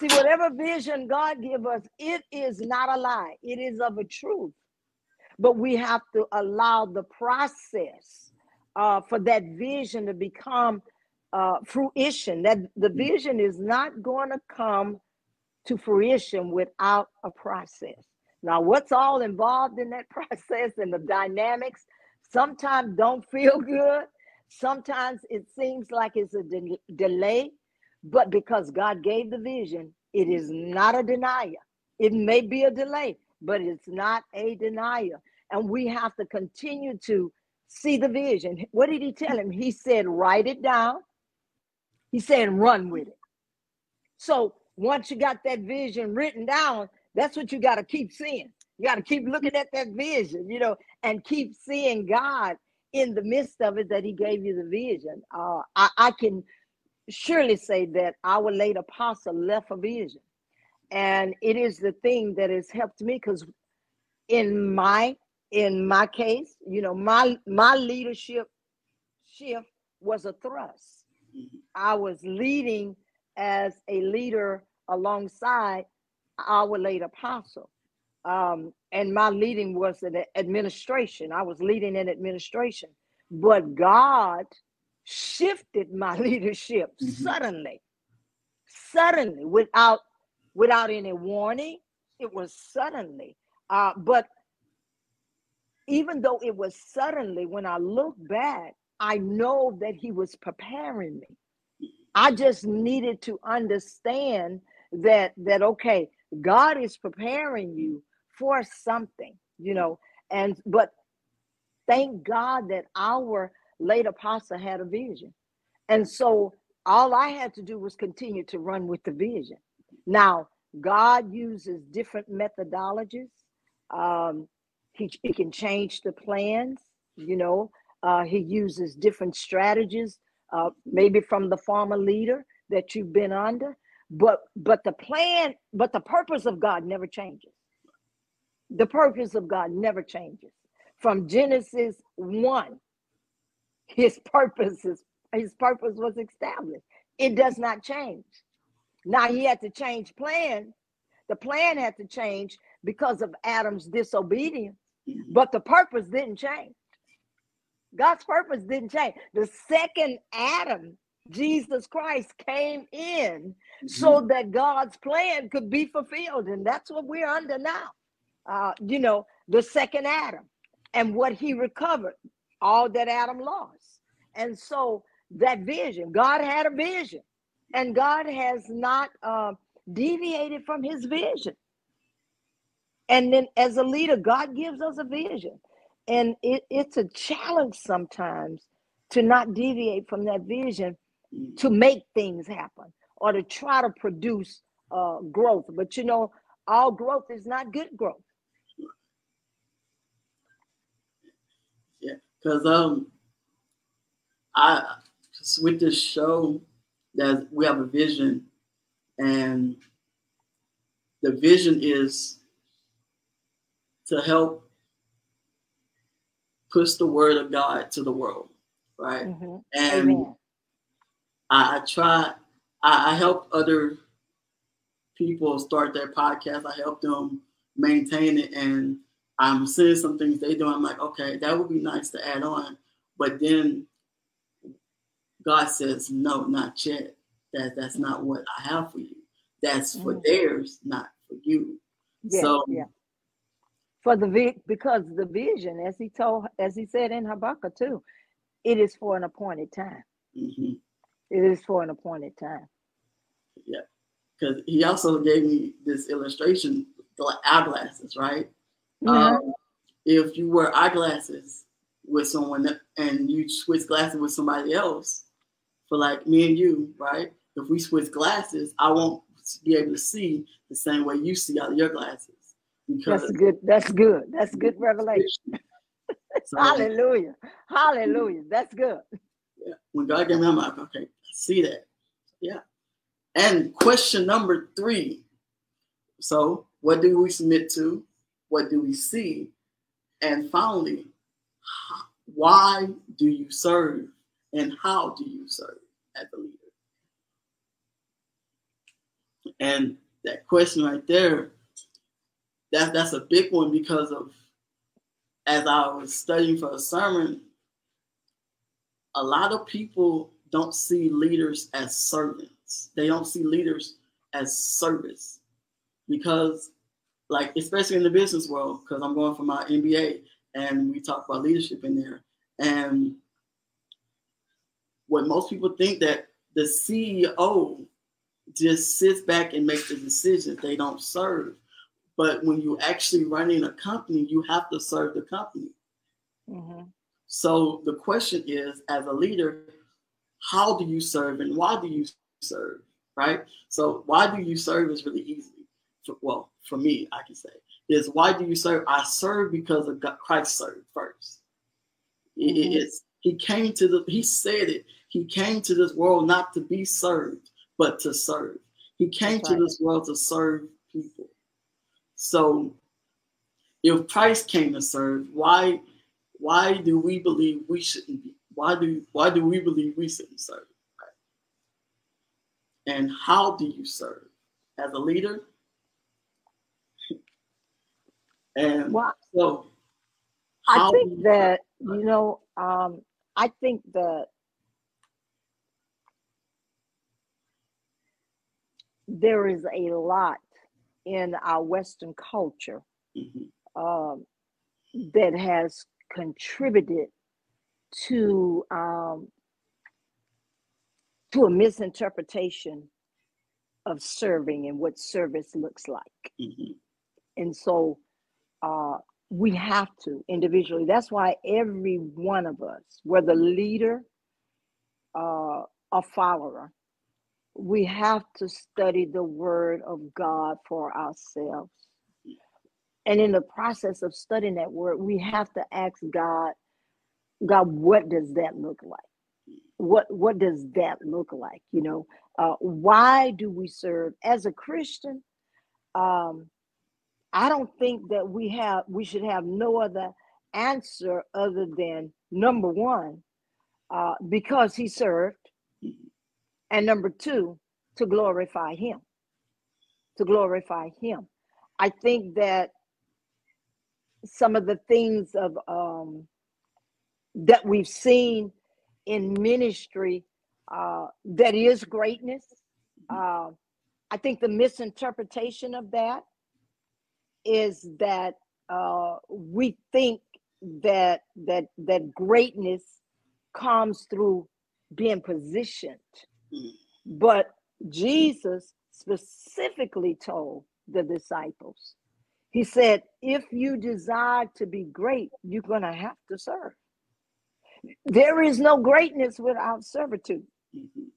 [SPEAKER 6] See, whatever vision God give us, it is not a lie. It is of a truth. But we have to allow the process uh, for that vision to become uh, fruition. That the mm. vision is not going to come to fruition without a process. Now, what's all involved in that process and the dynamics sometimes don't feel good. Sometimes it seems like it's a de- delay, but because God gave the vision, it is not a denial. It may be a delay, but it's not a denial. And we have to continue to see the vision. What did he tell him? He said, write it down. He said, run with it. So once you got that vision written down, that's what you got to keep seeing. You got to keep looking at that vision, you know, and keep seeing God in the midst of it that He gave you the vision. Uh, I, I can surely say that our late apostle left a vision. And it is the thing that has helped me because in my in my case, you know, my my leadership shift was a thrust. I was leading as a leader alongside our late apostle. Um, and my leading was in administration. I was leading in administration, but God shifted my leadership
[SPEAKER 5] Mhm.
[SPEAKER 6] suddenly, suddenly, without without any warning. It was suddenly. Uh, but even though it was suddenly, when I look back, I know that He was preparing me. I just needed to understand that that okay, God is preparing you for something, you know. And but thank God that our late apostle had a vision. And so all I had to do was continue to run with the vision. Now, God uses different methodologies. Um, he, he can change the plans, you know. Uh, he uses different strategies, uh, maybe from the former leader that you've been under. But but the plan, but the purpose of God never changes. The purpose of God never changes. From Genesis 1, his purpose is his purpose was established. It does not change. Now he had to change plan. The plan had to change because of Adam's disobedience, but the purpose didn't change. God's purpose didn't change. The second Adam, Jesus Christ, came in so that God's plan could be fulfilled. And that's what we're under now. Uh, you know, the second Adam and what he recovered, all that Adam lost. And so that vision, God had a vision, and God has not uh, deviated from his vision. And then as a leader, God gives us a vision. And it, it's a challenge sometimes to not deviate from that vision to make things happen or to try to produce uh, growth. But you know, all growth is not good growth.
[SPEAKER 5] Yeah, because um, I with this show that we have a vision, and the vision is to help push the word of God to the world, right?
[SPEAKER 6] Mhm.
[SPEAKER 5] And
[SPEAKER 6] Amen.
[SPEAKER 5] I, I try, I, I help other people start their podcast. I help them maintain it, and I'm seeing some things they do. I'm like, okay, that would be nice to add on, but then God says, no, not yet. That that's not what I have for you. That's for
[SPEAKER 6] Mm.
[SPEAKER 5] theirs, not for you.
[SPEAKER 6] Yeah,
[SPEAKER 5] so
[SPEAKER 6] yeah. For the vi- because the vision, as he told, as he said in Habakkuk too, it is for an appointed time.
[SPEAKER 5] mhm.
[SPEAKER 6] It is for an appointed time.
[SPEAKER 5] Yeah, because he also gave me this illustration, the eyeglasses, right?
[SPEAKER 6] Mhm.
[SPEAKER 5] Um, if you wear eyeglasses with someone and you switch glasses with somebody else, for like me and you, right? If we switch glasses, I won't be able to see the same way you see out of your glasses because
[SPEAKER 6] That's good. That's good. That's good revelation.
[SPEAKER 5] So,
[SPEAKER 6] Hallelujah. Hallelujah. That's good.
[SPEAKER 5] yeah, when God gave me, I'm like, okay, I see that. Yeah. And question number three. So, what do we submit to? What do we see? And finally, why do you serve? And how do you serve as a leader? And that question right there, that, that's a big one because of as I was studying for a sermon, a lot of people don't see leaders as servants. They don't see leaders as service because, like, especially in the business world, because I'm going for my MBA and we talk about leadership in there. And what most people think that the CEO just sits back and makes the decisions, they don't serve. But when you're actually running a company, you have to serve the company.
[SPEAKER 6] Mhm.
[SPEAKER 5] So the question is, as a leader, how do you serve and why do you serve? Right. So why do you serve is really easy. Well, for me, I can say is why do you serve? I serve because of God, Christ served first.
[SPEAKER 6] Mhm.
[SPEAKER 5] it's he came to the he said it. He came to this world not to be served, but to serve. He came to this world to serve people. So if Christ came to serve, why why do we believe we shouldn't be? Why do why do we believe we shouldn't serve? Right? And how do you serve? as a leader. And
[SPEAKER 6] Well,
[SPEAKER 5] so
[SPEAKER 6] I think that you know, um, I think that there is a lot in our Western culture
[SPEAKER 5] Mhm,
[SPEAKER 6] um, that has contributed to um, to a misinterpretation of serving and what service looks like.
[SPEAKER 5] mhm,
[SPEAKER 6] And so uh, we have to individually. That's why every one of us, whether leader uh, or follower, we have to study the word of God for ourselves. And in the process of studying that word, we have to ask God, God, what does that look like? What what does that look like? You know, uh, why do we serve as a Christian? Um, I don't think that we have we should have no other answer other than number one, uh, because he served, and number two, to glorify him. To glorify him. I think that some of the things of um, that we've seen in ministry uh, that is greatness. Uh, I think the misinterpretation of that is that uh, we think that that that greatness comes through being positioned, but Jesus specifically told the disciples, He said, "If you desire to be great, you're gonna have to serve." There is no greatness without servitude.
[SPEAKER 5] mhm,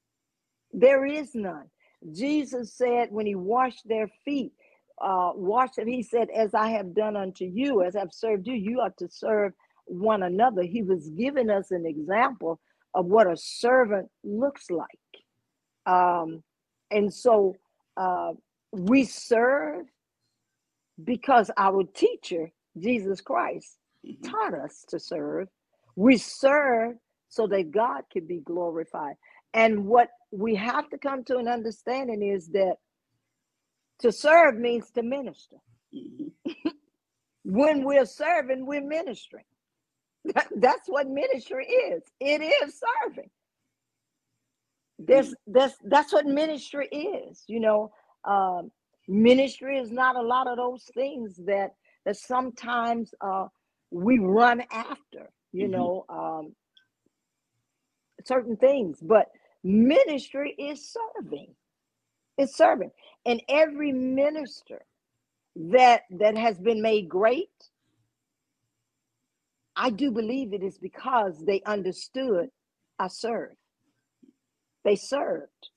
[SPEAKER 6] There is none. Jesus said when he washed their feet, uh, washed them, he said, As I have done unto you, as I've served you, you ought to serve one another. He was giving us an example of what a servant looks like. Um, and so uh, we serve because our teacher, Jesus Christ,
[SPEAKER 5] mhm.
[SPEAKER 6] taught us to serve. We serve so that God can be glorified. And what we have to come to an understanding is that to serve means to minister.
[SPEAKER 5] Mhm,
[SPEAKER 6] When we're serving, we're ministering. That- That's what ministry is. It is serving. There's that's that's what ministry is. You know, um, ministry is not a lot of those things that that sometimes uh, we run after. You
[SPEAKER 5] Mhm.
[SPEAKER 6] know, um, certain things, but ministry is serving. It's serving, and every minister that that has been made great, I do believe it is because they understood I serve. They served.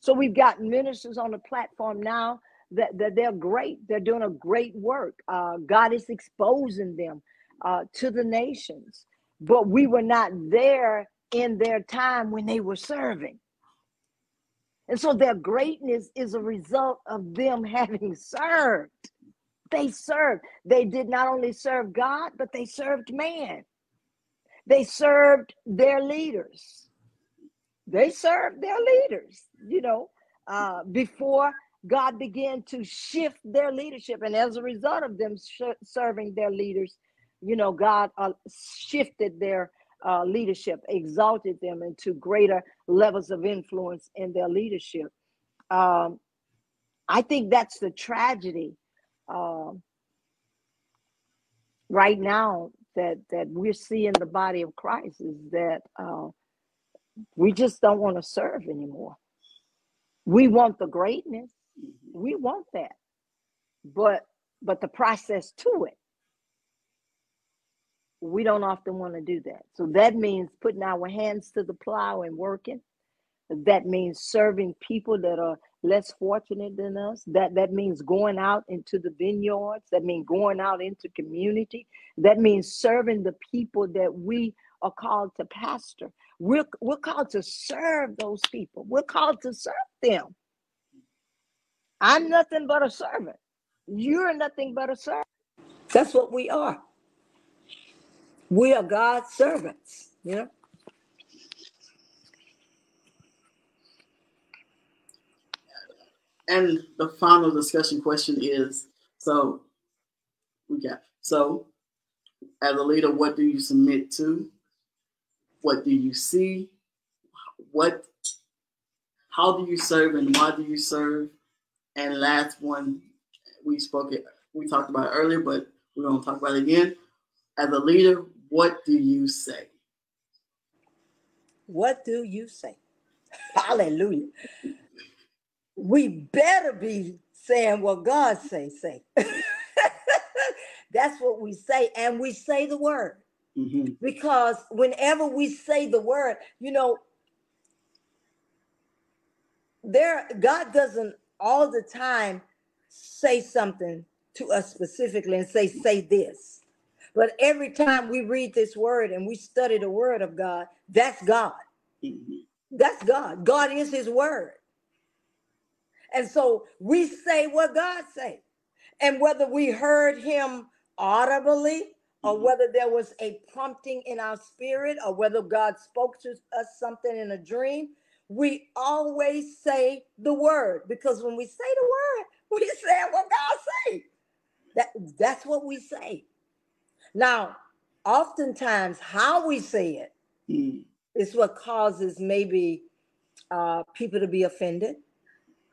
[SPEAKER 6] So we've got ministers on the platform now that, that they're great. They're doing a great work. Uh, God is exposing them uh, to the nations. But we were not there in their time when they were serving. And so their greatness is a result of them having served. They served. They did not only serve God, but they served man. They served their leaders. They served their leaders, you know, uh, before God began to shift their leadership. And as a result of them sh- serving their leaders, you know, God uh, shifted their uh, leadership, exalted them into greater levels of influence in their leadership. Um, I think that's the tragedy um, right now that that we're seeing the body of Christ is that uh, we just don't want to serve anymore. We want the greatness, mm-hmm. we want that, but but the process to it, we don't often want to do that. So that means putting our hands to the plow and working. That means serving people that are less fortunate than us. That that means going out into the vineyards. That means going out into community. That means serving the people that we are called to pastor. We're, we're called to serve those people. We're called to serve them. I'm nothing but a servant. You're nothing but a servant. That's what we are. We are God's servants. You know.
[SPEAKER 5] and the final discussion question is so we got so as a leader, what do you submit to? What do you see? What how do you serve and why do you serve? And last one, we spoke it, we talked about it earlier, but we're gonna talk about it again. As a leader, what do you say?
[SPEAKER 6] What do you say? Hallelujah. We better be saying what God say, say. That's what we say. And we say the word.
[SPEAKER 5] Mhm.
[SPEAKER 6] Because whenever we say the word, you know, there God doesn't all the time say something to us specifically and say, say this. But every time we read this word and we study the word of God, that's God.
[SPEAKER 5] Mhm.
[SPEAKER 6] That's God. God is his word. And so we say what God say. And whether we heard him audibly or
[SPEAKER 5] Mhm.
[SPEAKER 6] whether there was a prompting in our spirit or whether God spoke to us something in a dream, we always say the word because when we say the word, we say what God say. That that's what we say. Now, oftentimes how we say it
[SPEAKER 5] Mhm.
[SPEAKER 6] is what causes maybe uh, people to be offended,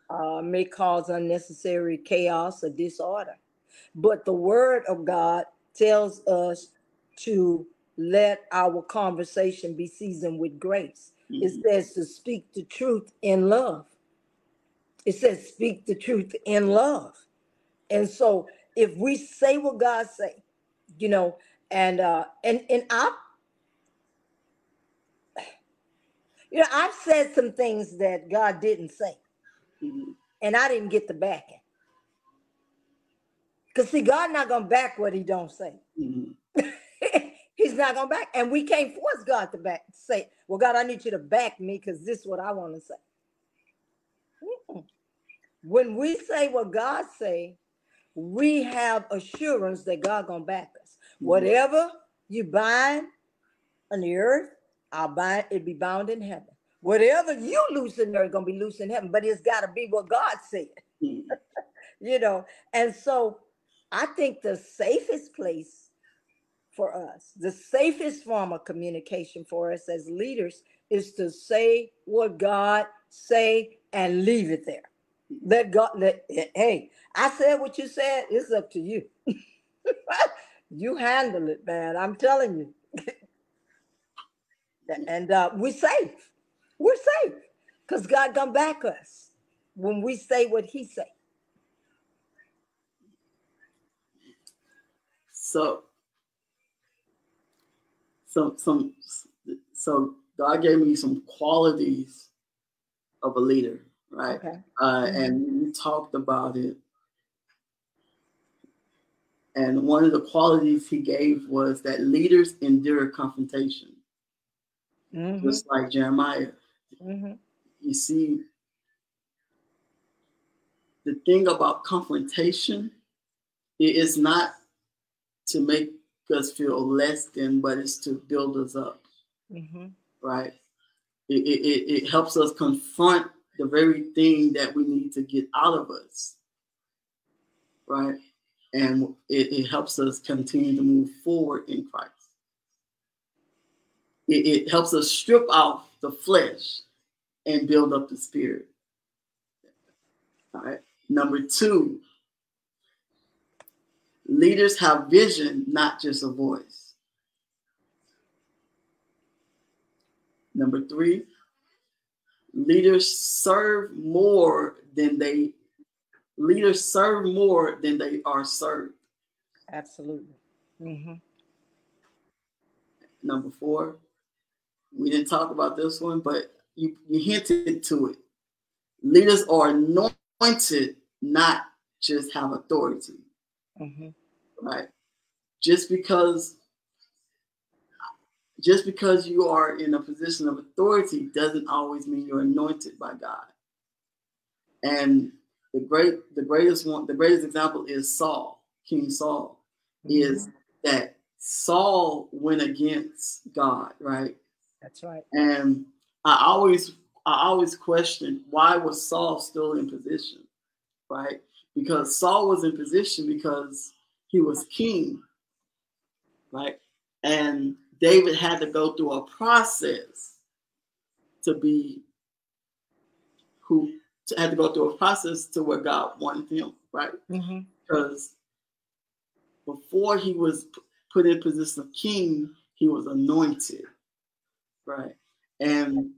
[SPEAKER 6] uh, may cause unnecessary chaos or disorder. But the word of God tells us to let our conversation be seasoned with grace. It
[SPEAKER 5] Mhm.
[SPEAKER 6] says to speak the truth in love. It says speak the truth in love. And so if we say what God say, you know, and uh and and I you know, I've said some things that God didn't say,
[SPEAKER 5] Mhm.
[SPEAKER 6] and I didn't get the backing. Because see, God not gonna back what he don't say.
[SPEAKER 5] Mhm.
[SPEAKER 6] He's not gonna back, and we can't force God to back say, Well, God, I need you to back me because this is what I want to say. Mm-mm. When we say what God say, we have assurance that God gonna back us. Whatever you bind on the earth, I'll bind it be bound in heaven. Whatever you loose in earth, gonna be loose in heaven, but it's gotta be what God said,
[SPEAKER 5] Mhm.
[SPEAKER 6] you know. And so I think the safest place for us, the safest form of communication for us as leaders is to say what God say and leave it there. Let God let hey, I said what you said, it's up to you. you handle it, man. I'm telling you. and uh, we're safe. We're safe because God gonna back us when we say what He say.
[SPEAKER 5] So, some some so God gave me some qualities of a leader, right?
[SPEAKER 6] Okay.
[SPEAKER 5] Uh,
[SPEAKER 6] Mhm.
[SPEAKER 5] And we talked about it. And one of the qualities he gave was that leaders endure confrontation,
[SPEAKER 6] Mhm,
[SPEAKER 5] just like Jeremiah.
[SPEAKER 6] mhm.
[SPEAKER 5] You see, the thing about confrontation, it is not to make us feel less than, but it's to build us up.
[SPEAKER 6] Mhm.
[SPEAKER 5] right? It, it, it, it helps us confront the very thing that we need to get out of us, right? And it, it helps us continue to move forward in Christ. It, it helps us strip off the flesh and build up the spirit. All right. Number two, leaders have vision, not just a voice. Number three, leaders serve more than they leaders serve more than they are served.
[SPEAKER 6] Absolutely. Mhm.
[SPEAKER 5] Number four, we didn't talk about this one, but you, you hinted to it. Leaders are anointed, not just have authority,
[SPEAKER 6] Mhm.
[SPEAKER 5] right? Just because just because you are in a position of authority doesn't always mean you're anointed by God. And the great the greatest one the greatest example is Saul, King Saul, is that Saul went against God, right?
[SPEAKER 6] That's right.
[SPEAKER 5] And I always I always question why was Saul still in position? right? Because Saul was in position because he was king, right? And David had to go through a process to be who had to go through a process to where God wanted him, right?
[SPEAKER 6] Mhm.
[SPEAKER 5] Because before he was put in position of king, he was anointed, right? And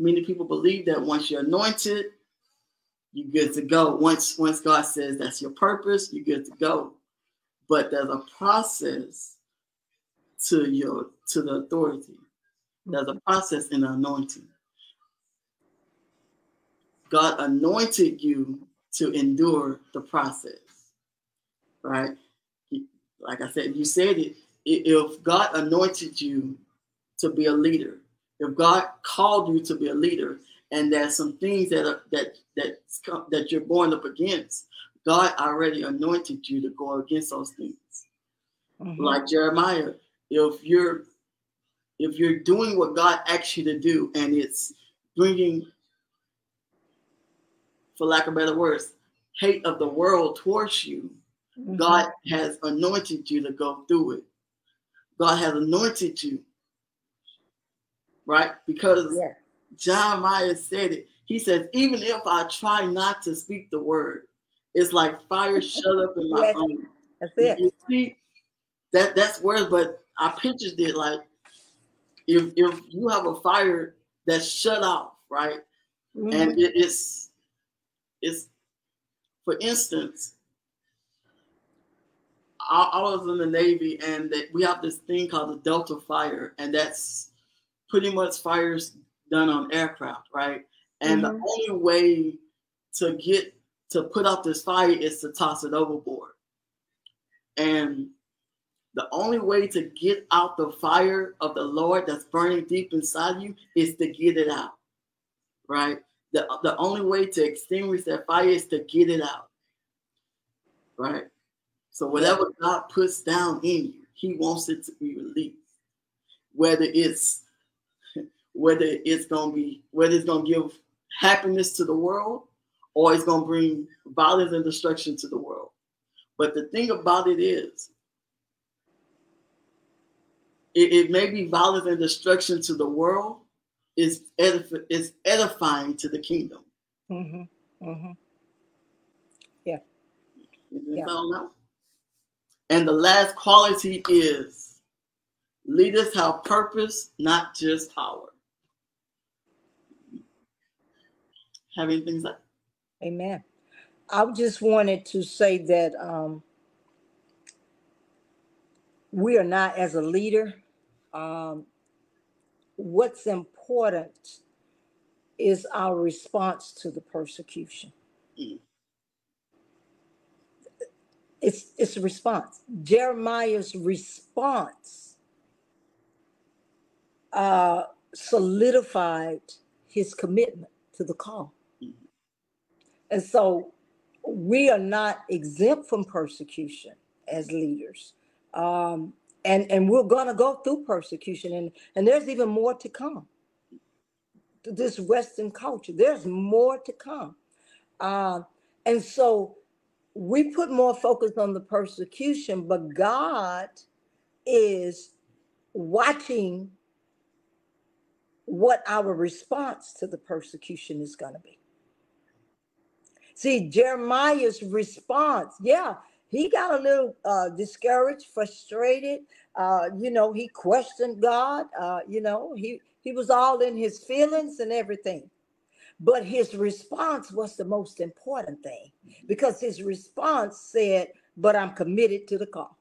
[SPEAKER 5] many people believe that once you're anointed, you're good to go. Once once God says that's your purpose, you're good to go. But there's a process to your to the authority. There's a process in the anointing. God anointed you to endure the process, right? Like I said, you said it. If God anointed you to be a leader, if God called you to be a leader, and there's some things that are that that that you're going up against, God already anointed you to go against those things
[SPEAKER 6] Mhm.
[SPEAKER 5] like Jeremiah, if you're if you're doing what God asks you to do and it's bringing, for lack of better words, hate of the world towards you,
[SPEAKER 6] Mhm.
[SPEAKER 5] God has anointed you to go through it. God has anointed you, right? Because
[SPEAKER 6] Yeah.
[SPEAKER 5] Jeremiah said it. He says, even if I try not to speak the word, it's like fire shut up in my
[SPEAKER 6] Yes.
[SPEAKER 5] own.
[SPEAKER 6] That's it.
[SPEAKER 5] You see, that that's words, but I pictured it like if if you have a fire that's shut off, right?
[SPEAKER 6] Mhm.
[SPEAKER 5] And it is it's for instance, I, I was in the Navy and that we have this thing called the Delta fire, and that's pretty much fires done on aircraft, right? And
[SPEAKER 6] Mhm.
[SPEAKER 5] the only way to get to put out this fire is to toss it overboard. And the only way to get out the fire of the Lord that's burning deep inside you is to get it out. Right? The, the only way to extinguish that fire is to get it out. Right? So whatever God puts down in you, He wants it to be released. Whether it's whether it's gonna be whether it's gonna give happiness to the world or it's gonna bring violence and destruction to the world. But the thing about it is, it, it may be violence and destruction to the world, is edif- is edifying to the kingdom.
[SPEAKER 6] Mhm. Mhm.
[SPEAKER 5] You
[SPEAKER 6] Yeah.
[SPEAKER 5] And the last quality is leaders have purpose, not just power. Have anything to say?
[SPEAKER 6] Amen. I just wanted to say that um, we are not, as a leader, um, what's important is our response to the persecution.
[SPEAKER 5] Mm.
[SPEAKER 6] It's, it's a response. Jeremiah's response uh, solidified his commitment to the call. And so we are not exempt from persecution as leaders. Um, and, and we're going to go through persecution, and, and there's even more to come. This Western culture, there's more to come. Uh, and so we put more focus on the persecution, but God is watching what our response to the persecution is going to be. See, Jeremiah's response, yeah, he got a little uh, discouraged, frustrated. Uh, you know, he questioned God. Uh, you know, he he was all in his feelings and everything. But his response was the most important thing because his response said, "But I'm committed to the call.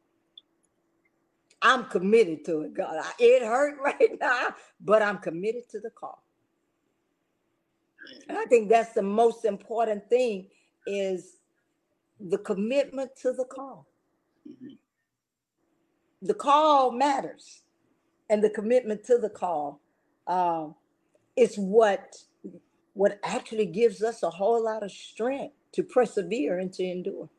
[SPEAKER 6] I'm committed to it, God. It hurt right now, but I'm committed to the call." And I think that's the most important thing is the commitment to the call. The call matters, and the commitment to the call um, is what what actually gives us a whole lot of strength to persevere and to endure.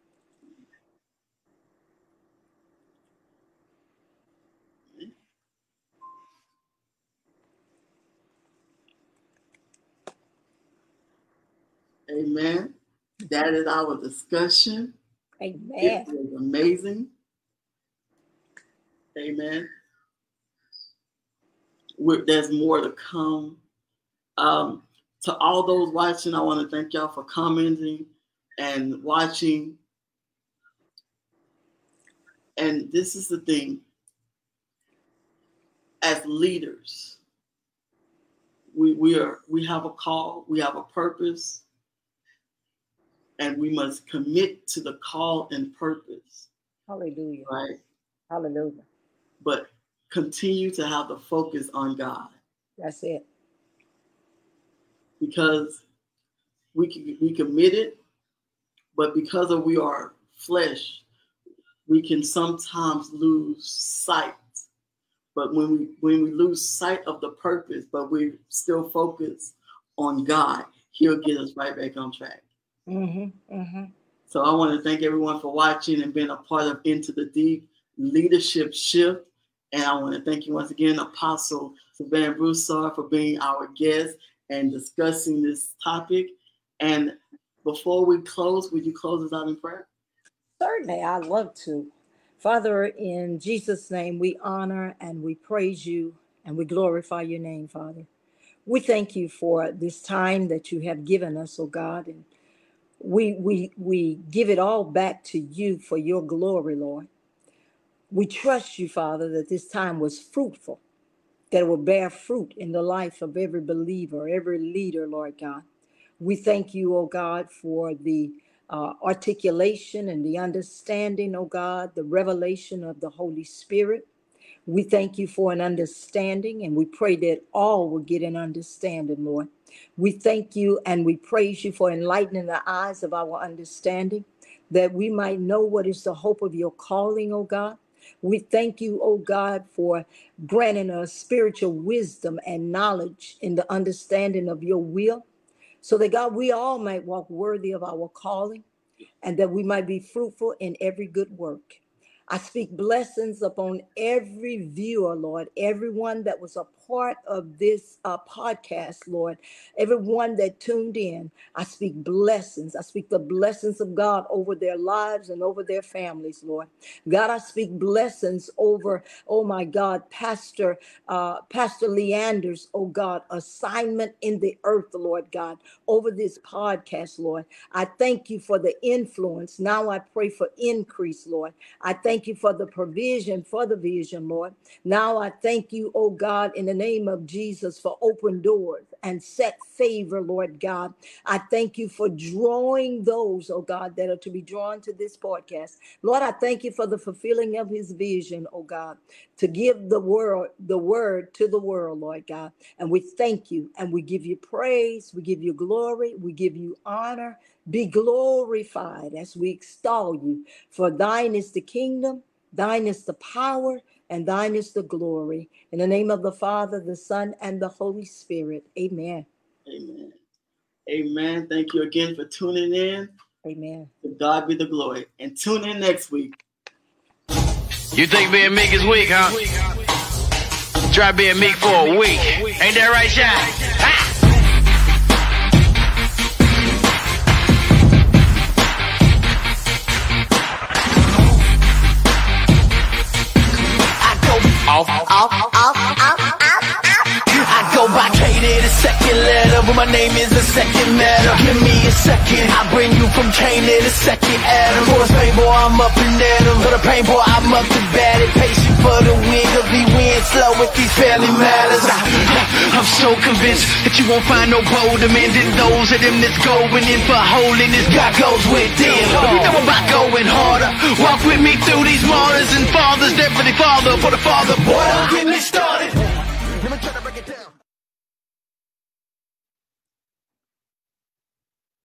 [SPEAKER 5] Amen. that is our discussion.
[SPEAKER 6] Amen.
[SPEAKER 5] It was amazing. Amen. we there's more to come. Um, to all those watching, I want to thank y'all for commenting and watching. And this is the thing as leaders, we, we are we have a call, we have a purpose, and we must commit to the call and purpose,
[SPEAKER 6] Hallelujah.
[SPEAKER 5] right?
[SPEAKER 6] Hallelujah.
[SPEAKER 5] But continue to have the focus on God
[SPEAKER 6] That's it.
[SPEAKER 5] because we can we committed, but because of we are flesh, we can sometimes lose sight. But when we when we lose sight of the purpose, but we still focus on God, He'll get us right back on track.
[SPEAKER 6] Mm-hmm. Mm-hmm.
[SPEAKER 5] So I want to thank everyone for watching and being a part of Into the Deep Leadership Shift. And I want to thank you once again, Apostle Silvann Broussard, for being our guest and discussing this topic. And before we close, would you close us out in prayer?
[SPEAKER 6] Certainly, I'd love to. Father, in Jesus' name, we honor and we praise you and we glorify your name, Father. We thank you for this time that you have given us, oh God, and we we we give it all back to you for your glory, Lord. We trust you, Father, that this time was fruitful, that it will bear fruit in the life of every believer, every leader, Lord God. We thank you, oh God, for the uh, articulation and the understanding, oh God, the revelation of the Holy Spirit. We thank you for an understanding, and we pray that all will get an understanding, Lord. We thank you and we praise you for enlightening the eyes of our understanding, that we might know what is the hope of your calling, oh God. We thank you, oh God, for granting us spiritual wisdom and knowledge in the understanding of your will, so that God, we all might walk worthy of our calling and that we might be fruitful in every good work. I speak blessings upon every viewer, Lord, everyone that was a part of this uh, podcast, Lord, everyone that tuned in. I speak blessings. I speak the blessings of God over their lives and over their families, Lord. God, I speak blessings over, oh my God, Pastor, uh, Pastor Leeander's, oh God, assignment in the earth, Lord God, over this podcast, Lord. I thank you for the influence. Now I pray for increase, Lord. I thank you for the provision for the vision, Lord. Now I thank you, oh God, in the name of Jesus for open doors and set favor, Lord God. I thank you for drawing those, oh God, that are to be drawn to this podcast. Lord, I thank you for the fulfilling of his vision, oh God, to give the world the word to the world, Lord God. And we thank you and we give you praise, we give you glory, we give you honor. Be glorified as we extol you. For thine is the kingdom, thine is the power, and thine is the glory. In the name of the Father, the Son, and the Holy Spirit. Amen.
[SPEAKER 5] Amen. Amen. Thank you again for tuning in.
[SPEAKER 6] Amen.
[SPEAKER 5] To God be the glory. And tune in next week.
[SPEAKER 3] You think being meek is weak, huh? Try being meek for a week. Ain't that right, Shine?
[SPEAKER 4] Second letter, but my name is the second matter. Give me a second, I bring you from Cain to the second Adam. For the pain boy, I'm up and at 'em. For the pain boy, I'm up to bat it. Patient for the win, cause we win slow with these family matters.
[SPEAKER 3] I'm so convinced that you won't find no bolder men than those of them that's going in for holiness.
[SPEAKER 4] God goes with them.
[SPEAKER 3] We know about going harder. Walk with me through these martyrs and fathers, deputy father for the father.
[SPEAKER 4] Boy, don't get me